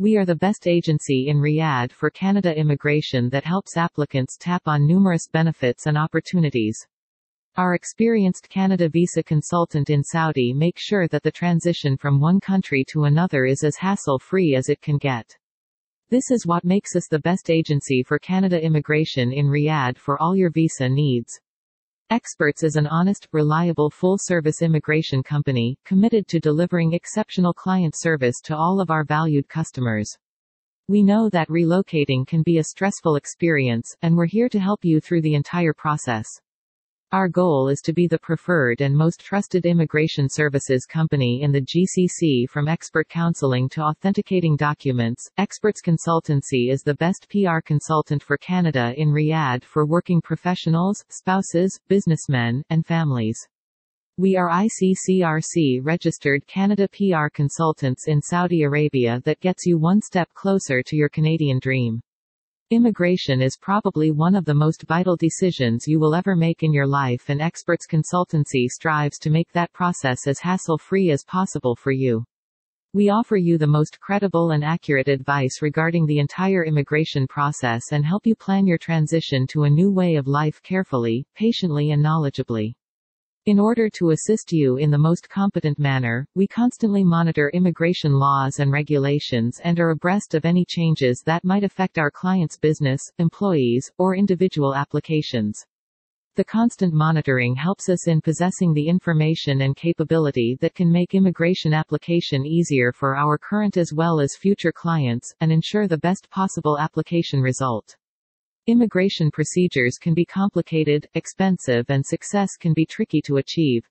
We are the best agency in Riyadh for Canada immigration that helps applicants tap on numerous benefits and opportunities. Our experienced Canada visa consultant in Saudi makes sure that the transition from one country to another is as hassle-free as it can get. This is what makes us the best agency for Canada immigration in Riyadh for all your visa needs. Expertz is an honest, reliable full-service immigration company, committed to delivering exceptional client service to all of our valued customers. We know that relocating can be a stressful experience, and we're here to help you through the entire process. Our goal is to be the preferred and most trusted immigration services company in the GCC from expert counseling to authenticating documents. Expertz Consultancy is the best PR consultant for Canada in Riyadh for working professionals, spouses, businessmen, and families. We are ICCRC registered Canada PR consultants in Saudi Arabia that gets you one step closer to your Canadian dream. Immigration is probably one of the most vital decisions you will ever make in your life and Expertz Consultancy strives to make that process as hassle-free as possible for you. We offer you the most credible and accurate advice regarding the entire immigration process and help you plan your transition to a new way of life carefully, patiently and knowledgeably. In order to assist you in the most competent manner, we constantly monitor immigration laws and regulations and are abreast of any changes that might affect our clients' business, employees, or individual applications. The constant monitoring helps us in possessing the information and capability that can make immigration application easier for our current as well as future clients, and ensure the best possible application result. Immigration procedures can be complicated, expensive and success can be tricky to achieve.